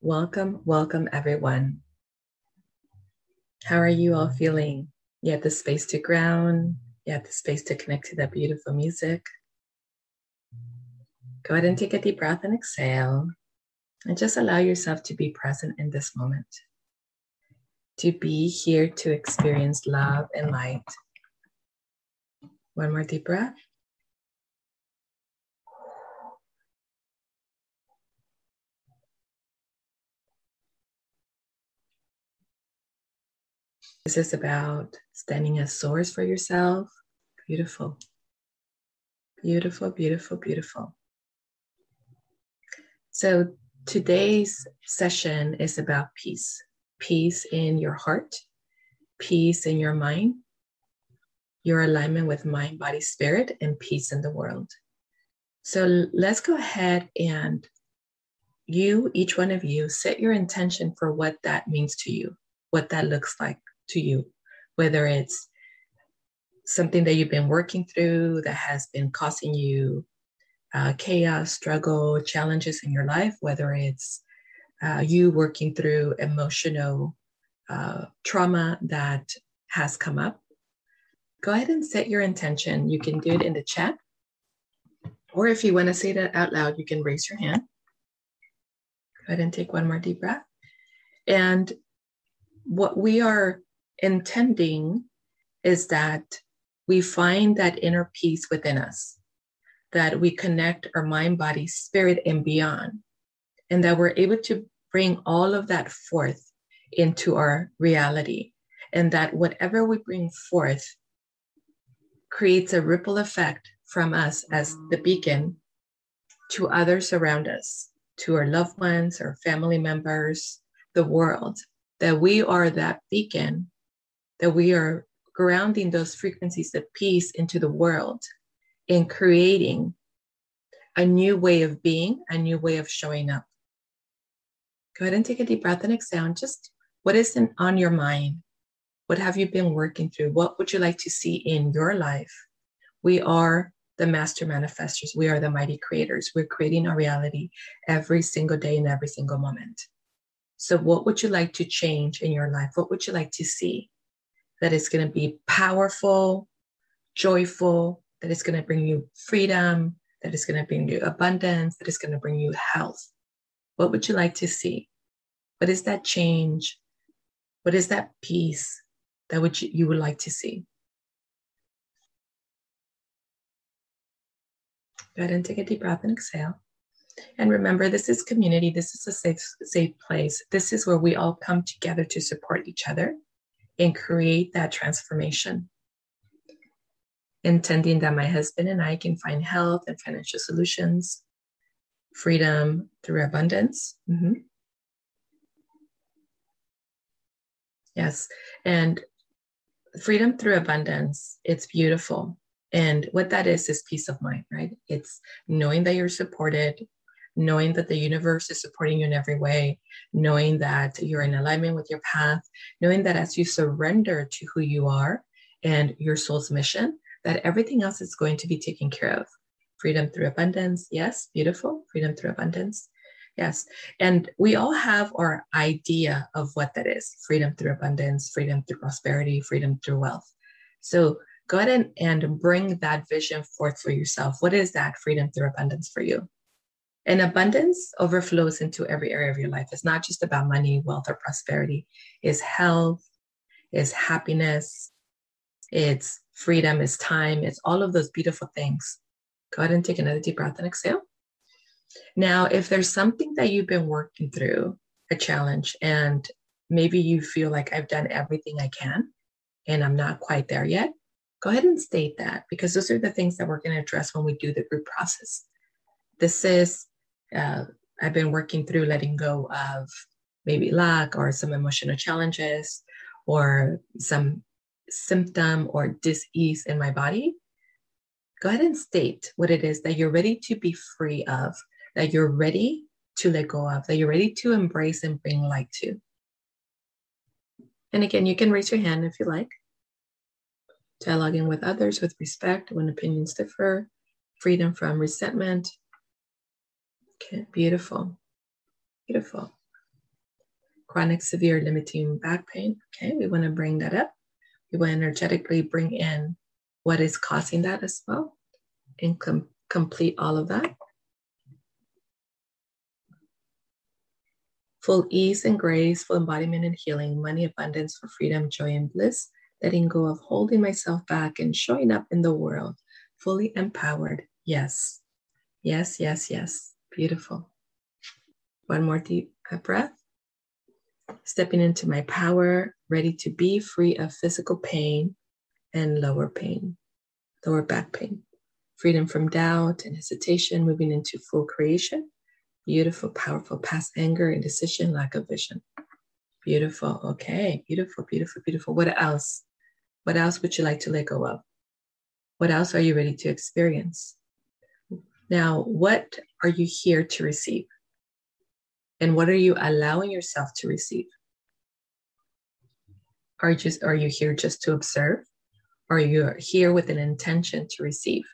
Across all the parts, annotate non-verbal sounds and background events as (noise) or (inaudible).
Welcome, welcome, everyone. How are you all feeling? You have the space to ground, you have the space to connect to that beautiful music. Go ahead and take a deep breath and exhale, and just allow yourself to be present in this moment, to be here to experience love and light. One more deep breath. This is about standing as source for yourself. Beautiful. Beautiful, beautiful, beautiful. So today's session is about peace peace in your heart, peace in your mind, your alignment with mind, body, spirit, and peace in the world. So let's go ahead and you, each one of you, set your intention for what that means to you, what that looks like to you, whether it's something that you've been working through that has been causing you uh, chaos, struggle, challenges in your life, whether it's uh, you working through emotional uh, trauma that has come up. Go ahead and set your intention. You can do it in the chat. Or if you want to say that out loud, you can raise your hand. Go ahead and take one more deep breath. And what we are intending is that we find that inner peace within us, that we connect our mind, body, spirit, and beyond, and that we're able to bring all of that forth into our reality, and that whatever we bring forth creates a ripple effect from us as the beacon to others around us, to our loved ones, our family members, the world, that we are that beacon that we are grounding those frequencies of peace into the world and creating a new way of being, a new way of showing up. Go ahead and take a deep breath and exhale. Just what is on your mind? What have you been working through? What would you like to see in your life? We are the master manifestors. We are the mighty creators. We're creating our reality every single day and every single moment. So, what would you like to change in your life? What would you like to see? That is going to be powerful, joyful, that is going to bring you freedom, that is going to bring you abundance, that is going to bring you health. What would you like to see? What is that change? What is that peace that would you, you would like to see? Go ahead and take a deep breath and exhale. And remember, this is community. This is a safe, safe place. This is where we all come together to support each other and create that transformation. Intending that my husband and I can find health and financial solutions, freedom through abundance. Mm-hmm. Yes. And freedom through abundance, it's beautiful. And what that is, is peace of mind, right? It's knowing that you're supported, knowing that the universe is supporting you in every way, knowing that you're in alignment with your path, knowing that as you surrender to who you are and your soul's mission, that everything else is going to be taken care of. Freedom through abundance. Yes, beautiful. Freedom through abundance. Yes. And we all have our idea of what that is freedom through abundance, freedom through prosperity, freedom through wealth. So go ahead and, and bring that vision forth for yourself. What is that freedom through abundance for you? And abundance overflows into every area of your life. It's not just about money, wealth, or prosperity. It's health, it's happiness, it's freedom, it's time, it's all of those beautiful things. Go ahead and take another deep breath and exhale. Now, if there's something that you've been working through, a challenge, and maybe you feel like I've done everything I can and I'm not quite there yet, go ahead and state that because those are the things that we're going to address when we do the group process. This is uh, I've been working through letting go of maybe lack or some emotional challenges or some symptom or dis-ease in my body, go ahead and state what it is that you're ready to be free of, that you're ready to let go of, that you're ready to embrace and bring light to. And again, you can raise your hand if you like. Dialoguing with others with respect when opinions differ, freedom from resentment, Okay, beautiful. Beautiful. chronic severe limiting back pain. Okay, we want to bring that up. We want to energetically bring in what is causing that as well and com- complete all of that. Full ease and grace, full embodiment and healing, money, abundance for freedom, joy, and bliss, letting go of holding myself back and showing up in the world fully empowered. Yes, yes, yes, yes. Beautiful. One more deep uh, breath. Stepping into my power, ready to be free of physical pain and lower pain, lower back pain. Freedom from doubt and hesitation, moving into full creation. Beautiful, powerful, past anger, indecision, lack of vision. Beautiful. Okay. Beautiful, beautiful, beautiful. What else? What else would you like to let go of? What else are you ready to experience? Now, what are you here to receive? And what are you allowing yourself to receive? Are you just are you here just to observe? Are you here with an intention to receive?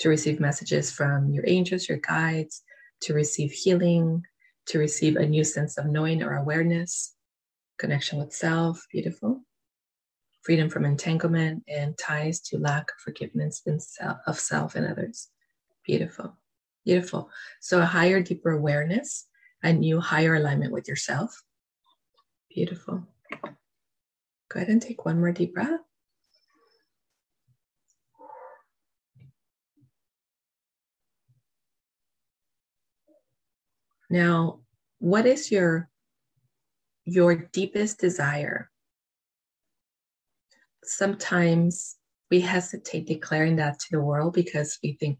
To receive messages from your angels, your guides, to receive healing, to receive a new sense of knowing or awareness, connection with self, beautiful. Freedom from entanglement and ties to lack of forgiveness of self and others. Beautiful. Beautiful. So a higher, deeper awareness, a new higher alignment with yourself. Beautiful. Go ahead and take one more deep breath. Now, what is your your deepest desire? Sometimes we hesitate declaring that to the world because we think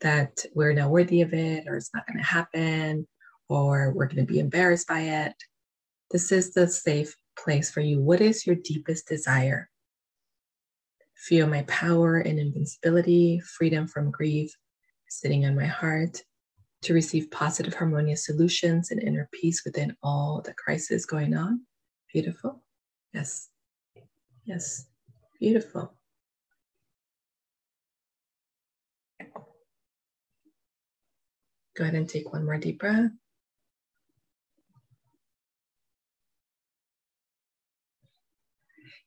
that we're not worthy of it or it's not going to happen or we're going to be embarrassed by it. This is the safe place for you. What is your deepest desire? Feel my power and invincibility, freedom from grief sitting on my heart, to receive positive, harmonious solutions and inner peace within all the crisis going on. Beautiful. Yes. Yes. Beautiful. Go ahead and take one more deep breath.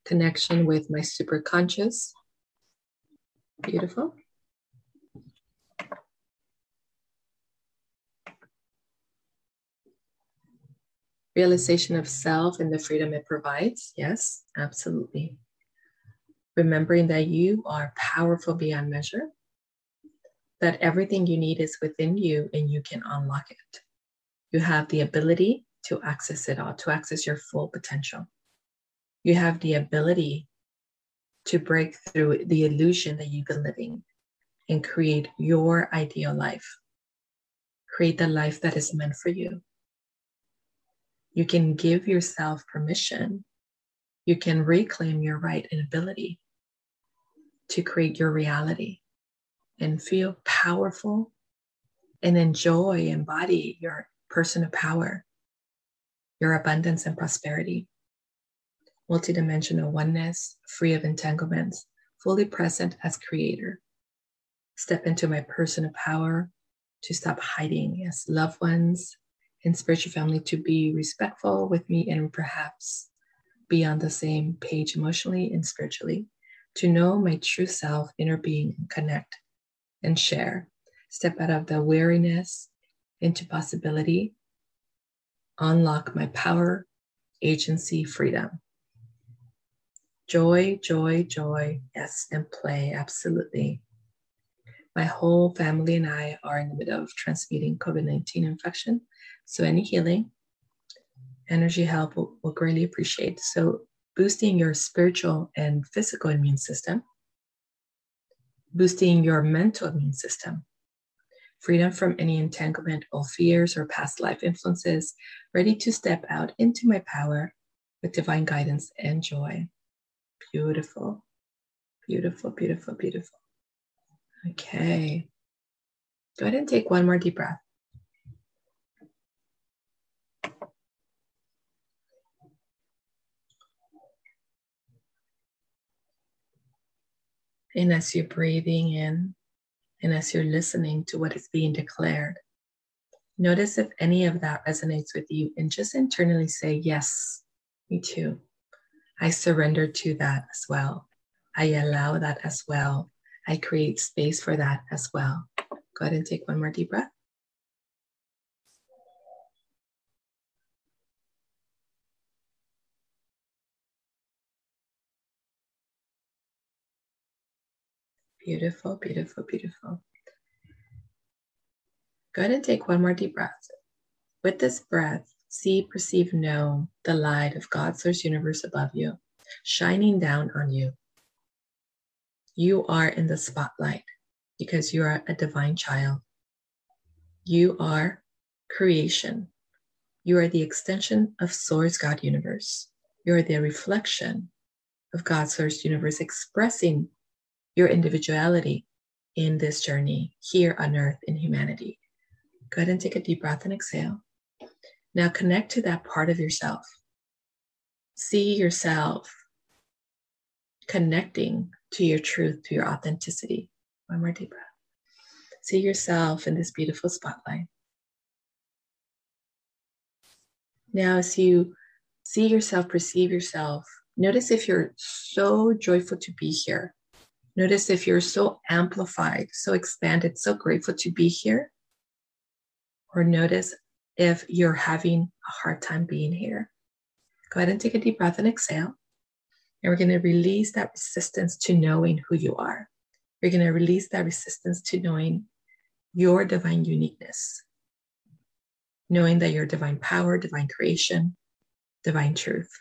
Connection with my superconscious. Beautiful. Realization of self and the freedom it provides. Yes, absolutely. Remembering that you are powerful beyond measure that everything you need is within you and you can unlock it. You have the ability to access it all, to access your full potential. You have the ability to break through the illusion that you've been living and create your ideal life. Create the life that is meant for you. You can give yourself permission. You can reclaim your right and ability to create your reality and feel powerful and enjoy, embody your person of power, your abundance and prosperity. Multidimensional oneness, free of entanglements, fully present as creator. Step into my person of power to stop hiding as loved ones and spiritual family to be respectful with me and perhaps be on the same page emotionally and spiritually, to know my true self, inner being, and connect and share. Step out of the weariness into possibility. Unlock my power, agency, freedom. Joy, joy, joy. Yes, and play. Absolutely. My whole family and I are in the middle of transmitting COVID 19 infection. So, any healing, energy help will, will greatly appreciate. So, boosting your spiritual and physical immune system boosting your mental immune system, freedom from any entanglement, or fears, or past life influences, ready to step out into my power with divine guidance and joy. Beautiful, beautiful, beautiful, beautiful. Okay. Go ahead and take one more deep breath. And as you're breathing in, and as you're listening to what is being declared, Notice if any of that resonates with you and just internally say, Yes, me too. I surrender to that as well. I allow that as well. I create space for that as well. Go ahead and take one more deep breath. Beautiful, beautiful, beautiful. Go ahead and take one more deep breath. With this breath, see, perceive, know the light of God's source universe above you, shining down on you. You are in the spotlight because you are a divine child. You are creation. You are the extension of Source God universe. You are the reflection of God's source universe expressing your individuality in this journey here on earth in humanity. Go ahead and take a deep breath and exhale. Now connect to that part of yourself. See yourself connecting to your truth, to your authenticity. One more deep breath. See yourself in this beautiful spotlight. Now, as you see yourself, perceive yourself, notice if you're so joyful to be here. Notice if you're so amplified, so expanded, so grateful to be here or notice if you're having a hard time being here. Go ahead and take a deep breath and exhale. And we're going to release that resistance to knowing who you are. We're going to release that resistance to knowing your divine uniqueness, knowing that you're divine power, divine creation, divine truth.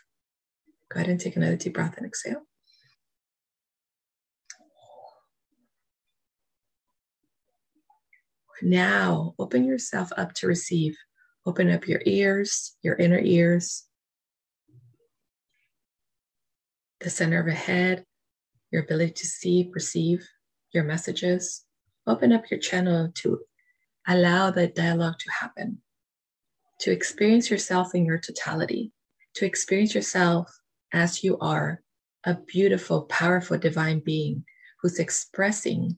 Go ahead and take another deep breath and exhale. Now, open yourself up to receive. Open up your ears, your inner ears, the center of the head, your ability to see, perceive your messages. Open up your channel to allow the dialogue to happen, to experience yourself in your totality, to experience yourself as you are a beautiful, powerful, divine being who's expressing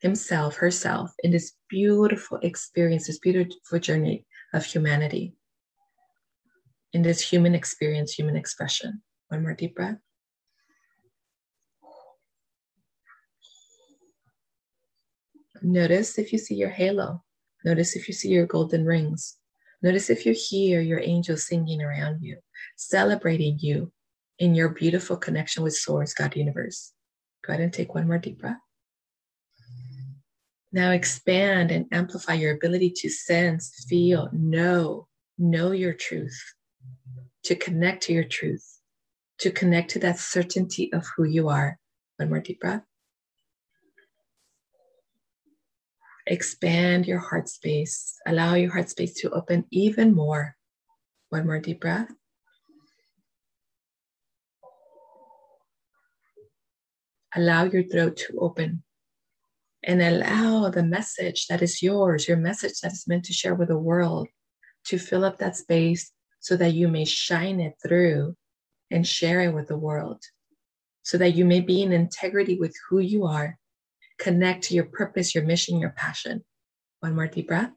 himself, herself in this beautiful experience, this beautiful journey of humanity, in this human experience, human expression. One more deep breath. Notice if you see your halo. Notice if you see your golden rings. Notice if you hear your angels singing around you, celebrating you in your beautiful connection with Source, God, Universe. Go ahead and take one more deep breath. Now expand and amplify your ability to sense, feel, know, know your truth, to connect to your truth, to connect to that certainty of who you are. One more deep breath. Expand your heart space. Allow your heart space to open even more. One more deep breath. Allow your throat to open and allow the message that is yours, your message that is meant to share with the world, to fill up that space so that you may shine it through and share it with the world, so that you may be in integrity with who you are, connect to your purpose, your mission, your passion. One more deep breath.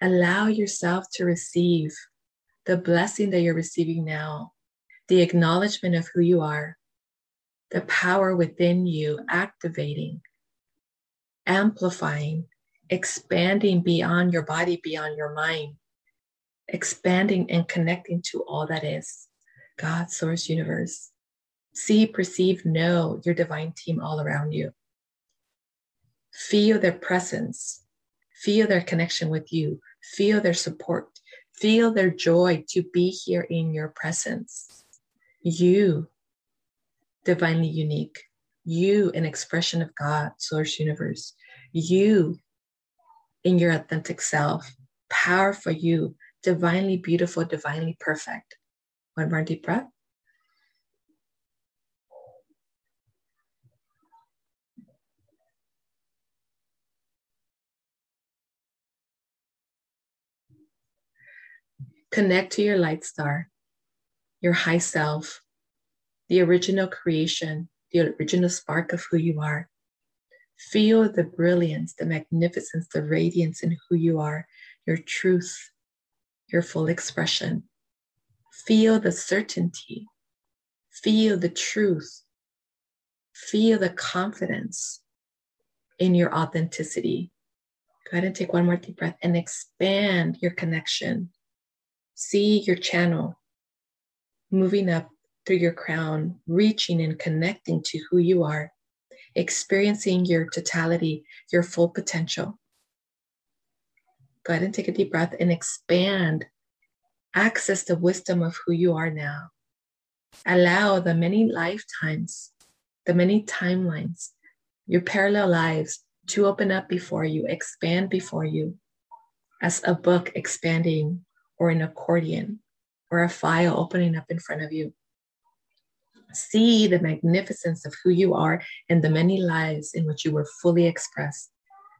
Allow yourself to receive the blessing that you're receiving now the acknowledgement of who you are, the power within you activating, amplifying, expanding beyond your body, beyond your mind, expanding and connecting to all that is God, Source, Universe. See, perceive, know your divine team all around you. Feel their presence, feel their connection with you, feel their support, feel their joy to be here in your presence you divinely unique, you an expression of God, source universe, you in your authentic self, powerful you, divinely beautiful, divinely perfect. One more deep breath. Connect to your light star your high self, the original creation, the original spark of who you are. Feel the brilliance, the magnificence, the radiance in who you are, your truth, your full expression. Feel the certainty. Feel the truth. Feel the confidence in your authenticity. Go ahead and take one more deep breath and expand your connection. See your channel moving up through your crown, reaching and connecting to who you are, experiencing your totality, your full potential. Go ahead and take a deep breath and expand. Access the wisdom of who you are now. Allow the many lifetimes, the many timelines, your parallel lives to open up before you, expand before you, as a book expanding or an accordion or a file opening up in front of you. See the magnificence of who you are and the many lives in which you were fully expressed.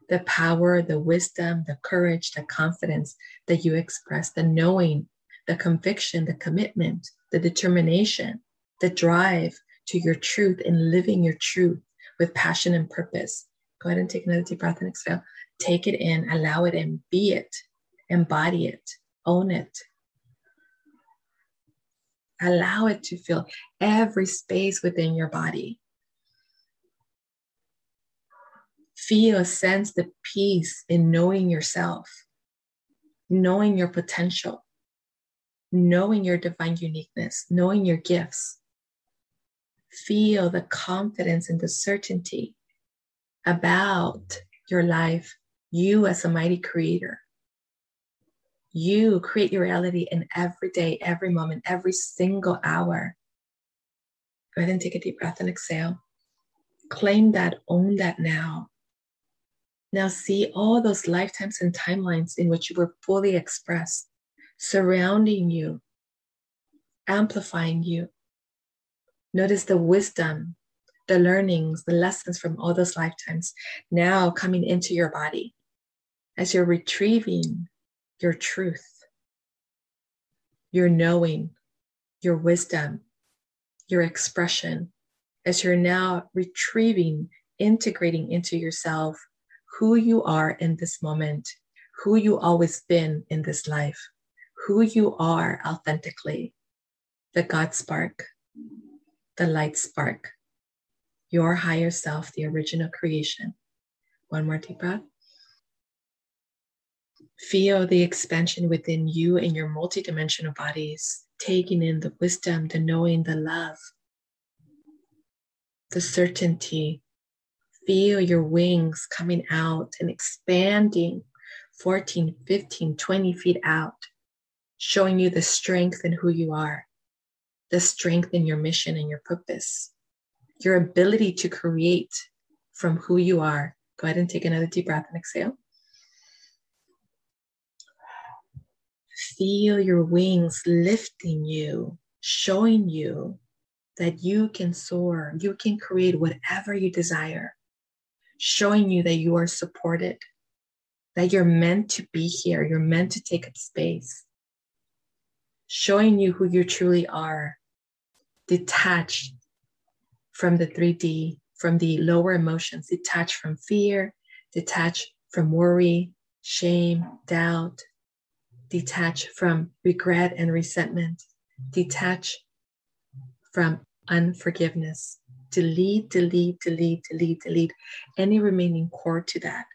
The power, the wisdom, the courage, the confidence that you express, the knowing, the conviction, the commitment, the determination, the drive to your truth and living your truth with passion and purpose. Go ahead and take another deep breath and exhale. Take it in, allow it in, be it, embody it, own it, Allow it to fill every space within your body. Feel, sense the peace in knowing yourself, knowing your potential, knowing your divine uniqueness, knowing your gifts. Feel the confidence and the certainty about your life, you as a mighty creator. You create your reality in every day, every moment, every single hour. Go ahead and take a deep breath and exhale. Claim that, own that now. Now see all those lifetimes and timelines in which you were fully expressed, surrounding you, amplifying you. Notice the wisdom, the learnings, the lessons from all those lifetimes now coming into your body as you're retrieving your truth, your knowing, your wisdom, your expression, as you're now retrieving, integrating into yourself who you are in this moment, who you always been in this life, who you are authentically, the God spark, the light spark, your higher self, the original creation. One more deep breath. Feel the expansion within you and your multidimensional bodies, taking in the wisdom, the knowing, the love, the certainty. Feel your wings coming out and expanding 14, 15, 20 feet out, showing you the strength in who you are, the strength in your mission and your purpose, your ability to create from who you are. Go ahead and take another deep breath and exhale. Feel your wings lifting you, showing you that you can soar, you can create whatever you desire, showing you that you are supported, that you're meant to be here, you're meant to take up space, showing you who you truly are, detached from the 3D, from the lower emotions, detached from fear, detached from worry, shame, doubt, detach from regret and resentment, detach from unforgiveness. Delete, delete, delete, delete, delete any remaining core to that,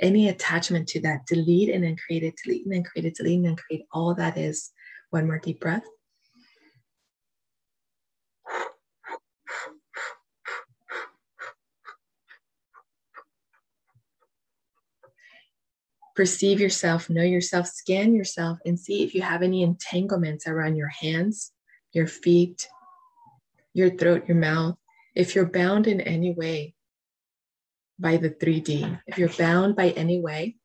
any attachment to that. Delete and then create it, delete and then create it, delete and then create all that is. One more deep breath. Perceive yourself, know yourself, scan yourself, and see if you have any entanglements around your hands, your feet, your throat, your mouth. If you're bound in any way by the 3D, if you're bound by any way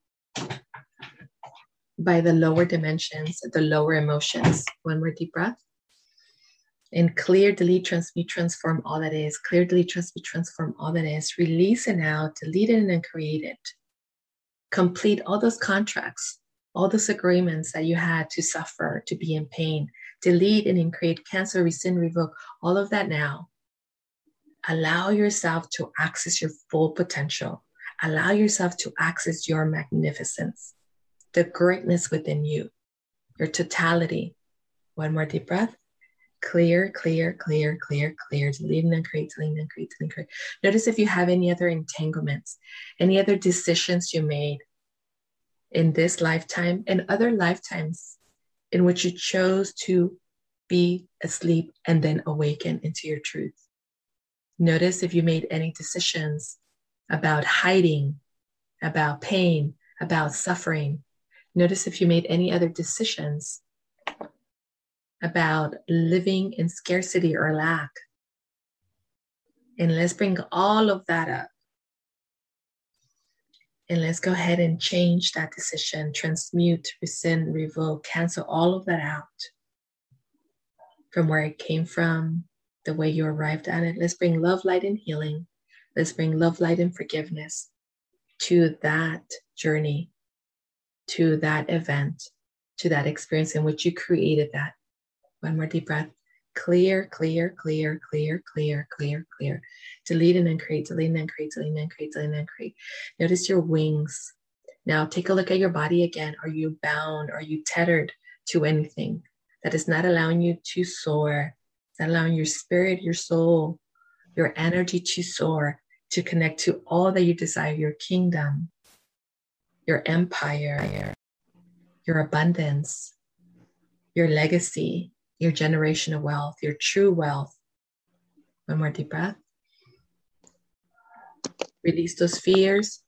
by the lower dimensions, the lower emotions, one more deep breath. And clear, delete, transmute, transform all that is. Clear, delete, transmute, transform all that is. Release it out, delete it, and create it complete all those contracts, all those agreements that you had to suffer, to be in pain, delete and create, cancel, rescind, revoke, all of that now. Allow yourself to access your full potential. Allow yourself to access your magnificence, the greatness within you, your totality. One more deep breath. Clear, clear, clear, clear, clear. Delete and create, delete and create, delete and create. Notice if you have any other entanglements, any other decisions you made in this lifetime and other lifetimes in which you chose to be asleep and then awaken into your truth. Notice if you made any decisions about hiding, about pain, about suffering. Notice if you made any other decisions about living in scarcity or lack. And let's bring all of that up. And let's go ahead and change that decision, transmute, rescind, revoke, cancel all of that out from where it came from, the way you arrived at it. Let's bring love, light, and healing. Let's bring love, light, and forgiveness to that journey, to that event, to that experience in which you created that. One more deep breath. Clear, clear, clear, clear, clear, clear, clear. Delete and then create, delete and then create, delete and then create, delete and then create. Notice your wings. Now take a look at your body again. Are you bound? Are you tethered to anything that is not allowing you to soar? It's not allowing your spirit, your soul, your energy to soar, to connect to all that you desire, your kingdom, your empire, your abundance, your legacy, your generational wealth, your true wealth. One more deep breath. Release those fears.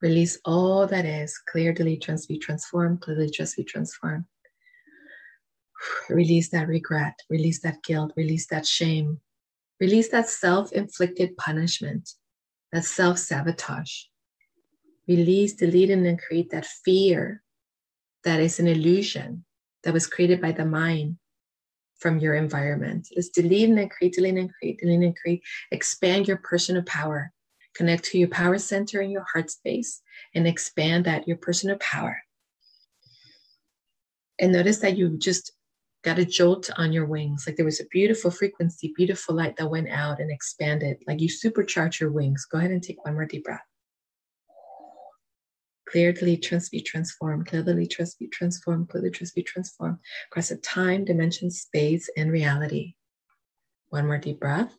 Release all that is. Clear, delete, transmute, transform. Clearly, transmute, transform. (sighs) Release that regret. Release that guilt. Release that shame. Release that self inflicted punishment, that self sabotage. Release, delete, and then create that fear that is an illusion that was created by the mind from your environment. Let's delete and create, delete and create, delete and create. Expand your personal power. Connect to your power center in your heart space and expand that, your personal power. And notice that you just got a jolt on your wings. Like there was a beautiful frequency, beautiful light that went out and expanded. Like you supercharge your wings. Go ahead and take one more deep breath. Clearly, transmute, transform, clearly, transmute, transform, clearly, transmute, transform across a time, dimension, space, and reality. One more deep breath.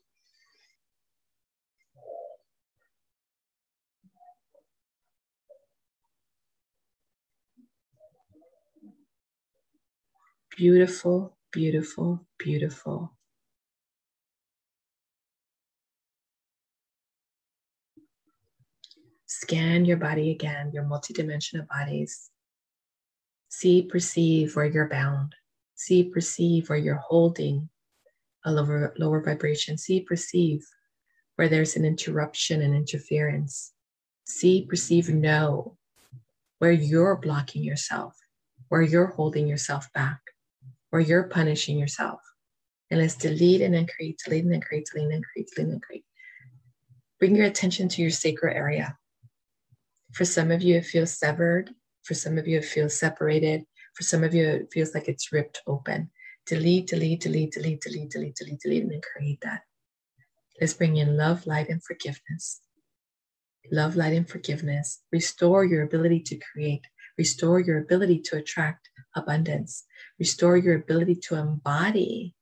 Beautiful, beautiful, beautiful. Scan your body again, your multidimensional bodies. See, perceive where you're bound. See, perceive where you're holding a lower, lower vibration. See, perceive where there's an interruption and interference. See, perceive, know where you're blocking yourself, where you're holding yourself back, where you're punishing yourself. And let's delete and then create, delete and then create, delete and then create, delete and then create. Bring your attention to your sacral area. For some of you, it feels severed. For some of you, it feels separated. For some of you, it feels like it's ripped open. Delete, delete, delete, delete, delete, delete, delete, delete, and then create that. Let's bring in love, light, and forgiveness. Love, light, and forgiveness. Restore your ability to create. Restore your ability to attract abundance. Restore your ability to embody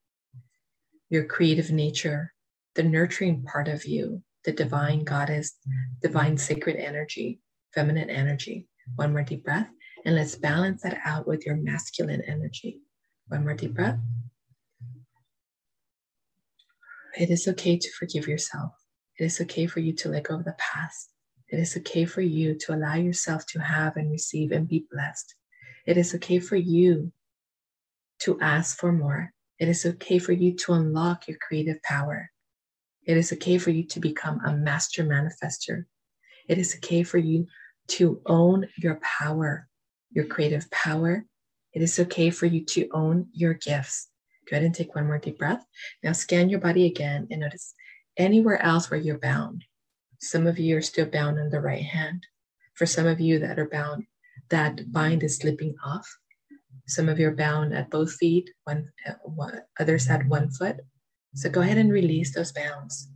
your creative nature, the nurturing part of you, the divine goddess, divine sacred energy feminine energy. One more deep breath. And let's balance that out with your masculine energy. One more deep breath. It is okay to forgive yourself. It is okay for you to let go of the past. It is okay for you to allow yourself to have and receive and be blessed. It is okay for you to ask for more. It is okay for you to unlock your creative power. It is okay for you to become a master manifester. It is okay for you to own your power, your creative power. It is okay for you to own your gifts. Go ahead and take one more deep breath. Now scan your body again and notice anywhere else where you're bound. Some of you are still bound on the right hand. For some of you that are bound, that bind is slipping off. Some of you are bound at both feet, one, uh, one others at one foot. So go ahead and release those bounds.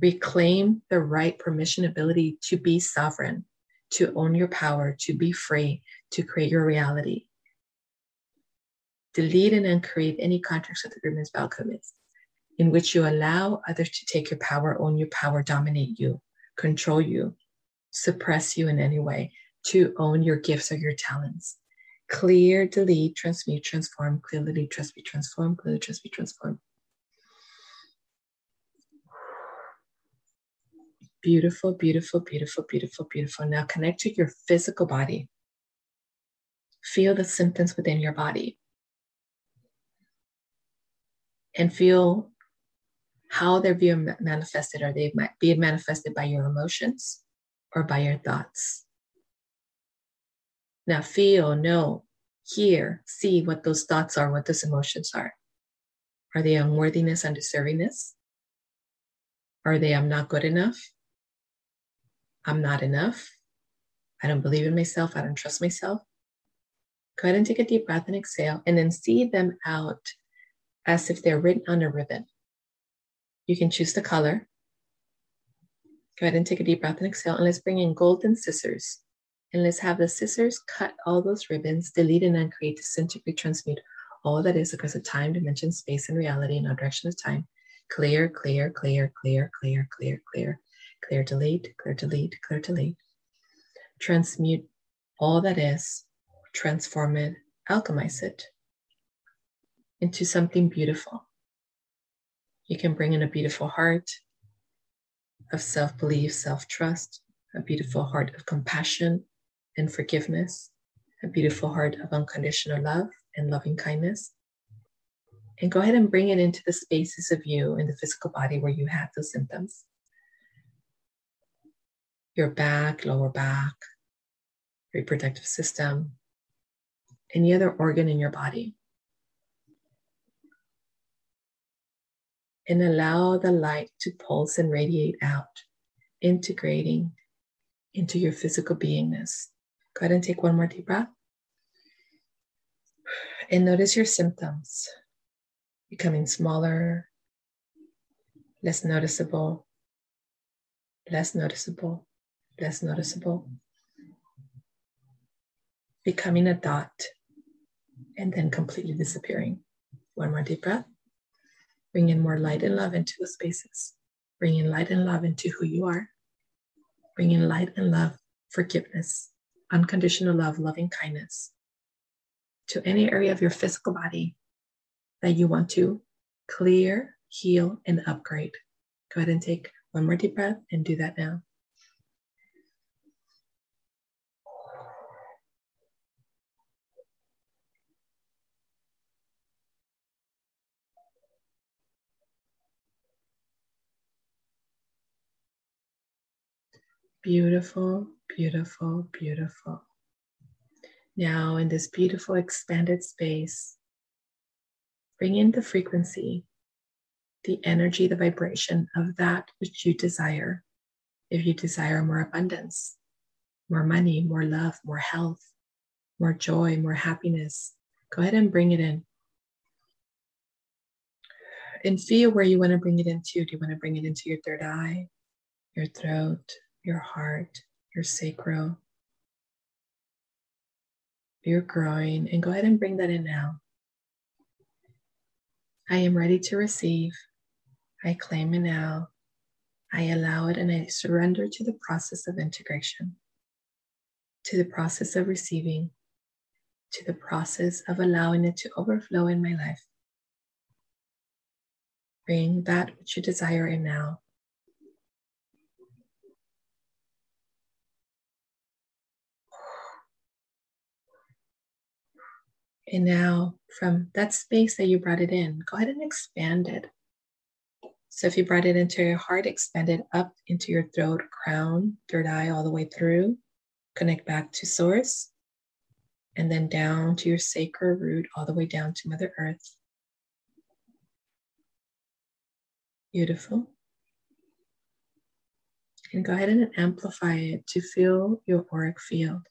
Reclaim the right permission ability to be sovereign, to own your power, to be free, to create your reality. Delete and uncreate any contracts with agreements, commitments in which you allow others to take your power, own your power, dominate you, control you, suppress you in any way, to own your gifts or your talents. Clear, delete, transmute, transform, clear, delete, transmute, transform, clear, transmute, transform. Beautiful, beautiful, beautiful, beautiful, beautiful. Now connect to your physical body. Feel the symptoms within your body. And feel how they're being manifested. Are they being manifested by your emotions or by your thoughts? Now feel, know, hear, see what those thoughts are, what those emotions are. Are they unworthiness, undeservingness? Are they I'm not good enough? I'm not enough. I don't believe in myself. I don't trust myself. Go ahead and take a deep breath and exhale, and then see them out as if they're written on a ribbon. You can choose the color. Go ahead and take a deep breath and exhale, and let's bring in golden scissors. And let's have the scissors cut all those ribbons, delete and uncreate, disintegrate, transmute all that is across the time, dimension, space, and reality in no direction of time. Clear, clear, clear, clear, clear, clear, clear clear delete, clear delete, clear delete. Transmute all that is, transform it, alchemize it into something beautiful. You can bring in a beautiful heart of self belief, self trust, a beautiful heart of compassion and forgiveness, a beautiful heart of unconditional love and loving kindness. And go ahead and bring it into the spaces of you in the physical body where you have those symptoms your back, lower back, reproductive system, any other organ in your body. And allow the light to pulse and radiate out, integrating into your physical beingness. Go ahead and take one more deep breath. And notice your symptoms becoming smaller, less noticeable, less noticeable, less noticeable, becoming a dot, and then completely disappearing. One more deep breath. Bring in more light and love into the spaces. Bring in light and love into who you are. Bring in light and love, forgiveness, unconditional love, loving kindness to any area of your physical body that you want to clear, heal, and upgrade. Go ahead and take one more deep breath and do that now. Beautiful, beautiful, beautiful. Now, in this beautiful expanded space, bring in the frequency, the energy, the vibration of that which you desire. If you desire more abundance, more money, more love, more health, more joy, more happiness, go ahead and bring it in. And feel where you want to bring it into. Do you want to bring it into your third eye, your throat, your heart, your sacral, your groin, and go ahead and bring that in now. I am ready to receive. I claim it now. I allow it and I surrender to the process of integration, to the process of receiving, to the process of allowing it to overflow in my life. Bring that which you desire in now. And now, from that space that you brought it in, go ahead and expand it. So, if you brought it into your heart, expand it up into your throat, crown, third eye, all the way through. Connect back to source, and then down to your sacral root, all the way down to Mother Earth. Beautiful. And go ahead and amplify it to feel your auric field.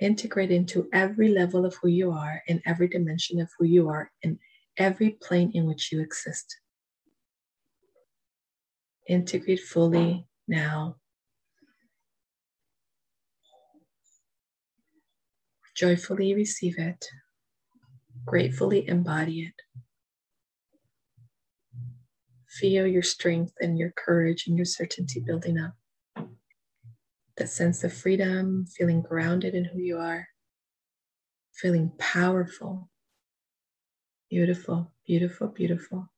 Integrate into every level of who you are, in every dimension of who you are, in every plane in which you exist. Integrate fully now. Joyfully receive it, gratefully embody it. Feel your strength and your courage and your certainty building up that sense of freedom, feeling grounded in who you are, feeling powerful. Beautiful, beautiful, beautiful.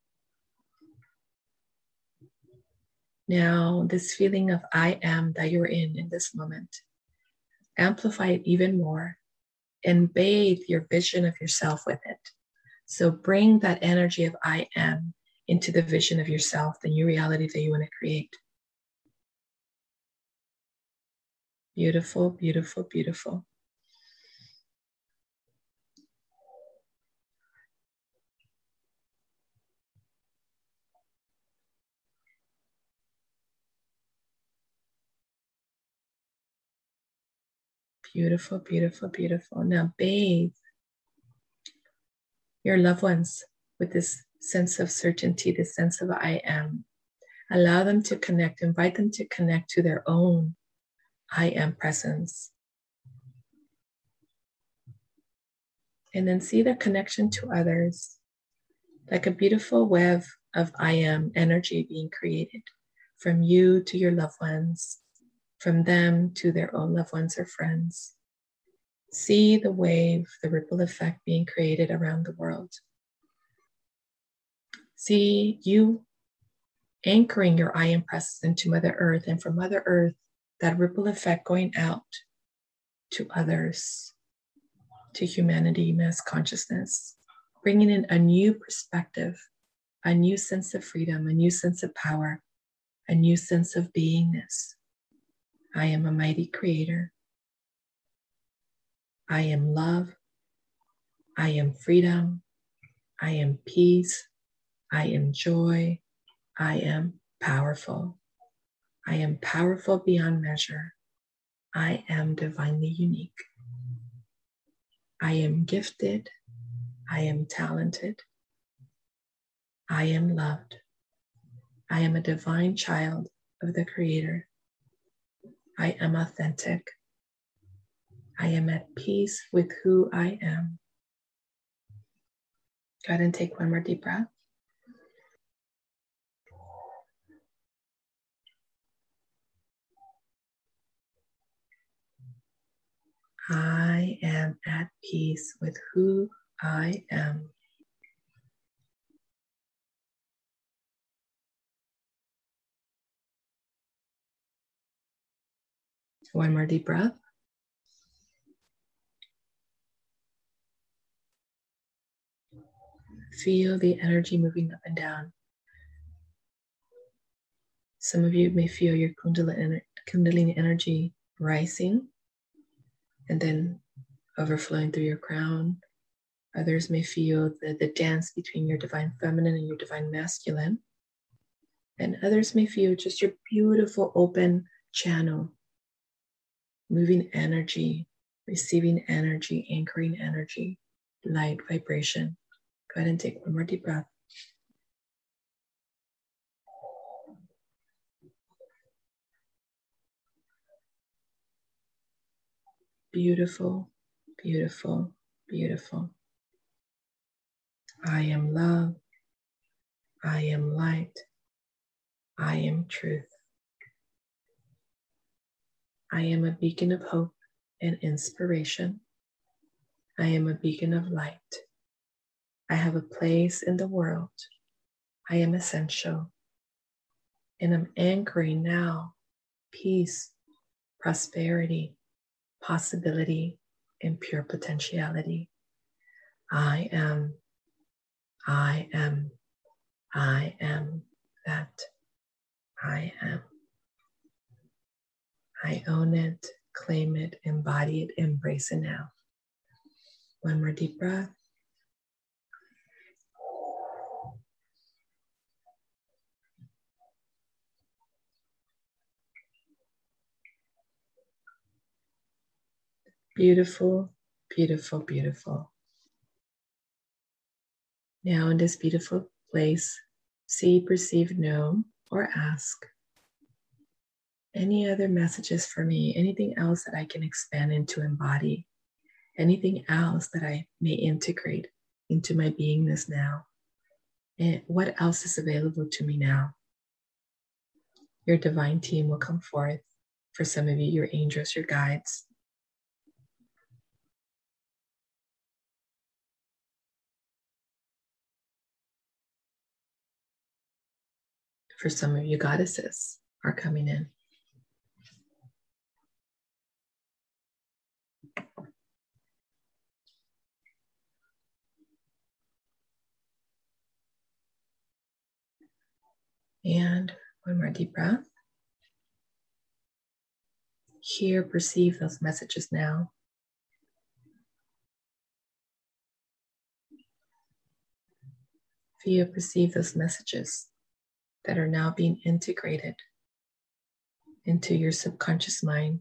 Now, this feeling of I am that you're in in this moment, amplify it even more and bathe your vision of yourself with it. So bring that energy of I am into the vision of yourself, the new reality that you want to create. Beautiful, beautiful, beautiful. Beautiful, beautiful, beautiful. Now bathe your loved ones with this sense of certainty, this sense of I am. Allow them to connect, invite them to connect to their own I am presence. And then see the connection to others, like a beautiful web of I am energy being created from you to your loved ones, from them to their own loved ones or friends. See the wave, the ripple effect being created around the world. See you anchoring your I am presence into Mother Earth, and from Mother Earth, that ripple effect going out to others, to humanity, mass consciousness, bringing in a new perspective, a new sense of freedom, a new sense of power, a new sense of beingness. I am a mighty creator. I am love. I am freedom. I am peace. I am joy. I am powerful. I am powerful beyond measure. I am divinely unique. I am gifted. I am talented. I am loved. I am a divine child of the Creator. I am authentic. I am at peace with who I am. Go ahead and take one more deep breath. I am at peace with who I am. One more deep breath. Feel the energy moving up and down. Some of you may feel your Kundalini energy rising and then overflowing through your crown. Others may feel the, the dance between your divine feminine and your divine masculine. And others may feel just your beautiful open channel, moving energy, receiving energy, anchoring energy, light vibration. Go ahead and take one more deep breath. Beautiful, beautiful, beautiful. I am love. I am light. I am truth. I am a beacon of hope and inspiration. I am a beacon of light. I have a place in the world. I am essential. And I'm anchoring now peace, prosperity, possibility and pure potentiality. I am, I am, I am that. I am. I own it, claim it, embody it, embrace it now. One more deep breath. Beautiful, beautiful, beautiful. Now, in this beautiful place, see, perceive, know, or ask any other messages for me, anything else that I can expand into embody, anything else that I may integrate into my beingness now. And what else is available to me now? Your divine team will come forth. For some of you, your angels, your guides, for some of you goddesses are coming in. And one more deep breath. Hear, perceive those messages now. Feel, perceive those messages that are now being integrated into your subconscious mind,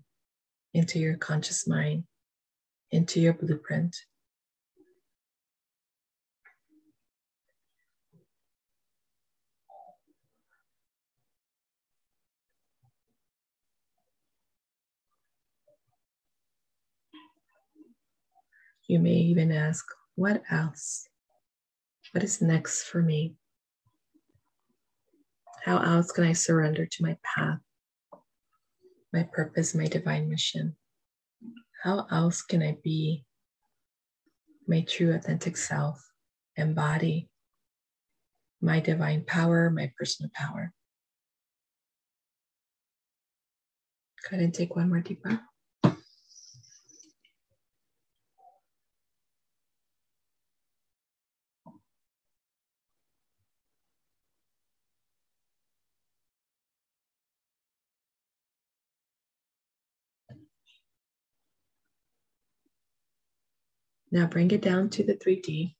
into your conscious mind, into your blueprint. You may even ask, what else? What is next for me? How else can I surrender to my path, my purpose, my divine mission? How else can I be my true authentic self, embody my divine power, my personal power? Go ahead and take one more deep breath. Now bring it down to the 3D.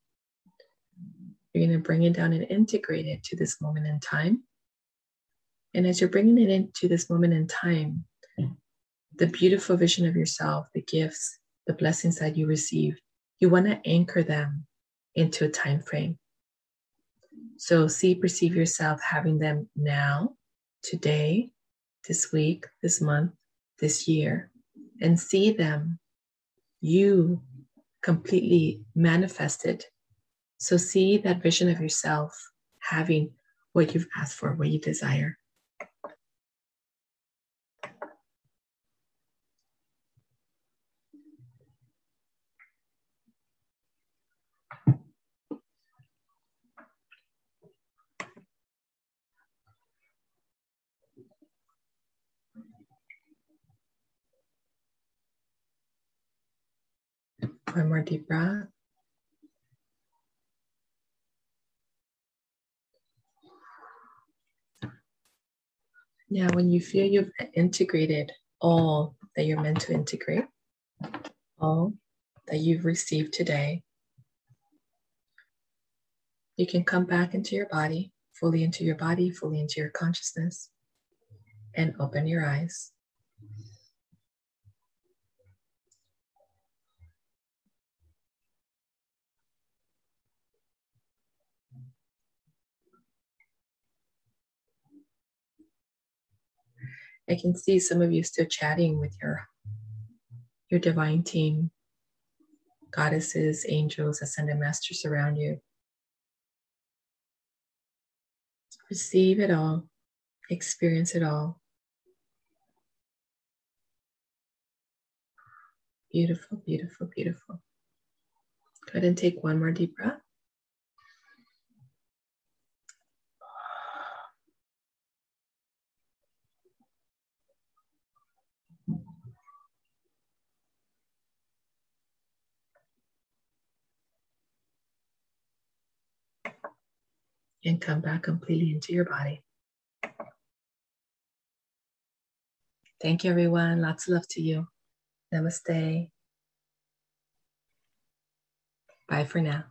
You're going to bring it down and integrate it to this moment in time. And as you're bringing it into this moment in time, the beautiful vision of yourself, the gifts, the blessings that you receive, you want to anchor them into a time frame. So see, perceive yourself having them now, today, this week, this month, this year, and see them, you completely manifested. So see that vision of yourself having what you've asked for, what you desire. One more deep breath. Now, when you feel you've integrated all that you're meant to integrate, all that you've received today, you can come back into your body, fully into your body, fully into your consciousness, and open your eyes. I can see some of you still chatting with your your divine team, goddesses, angels, ascended masters around you. Receive it all, experience it all. Beautiful, beautiful, beautiful. Go ahead and take one more deep breath. And come back completely into your body. Thank you, everyone. Lots of love to you. Namaste. Bye for now.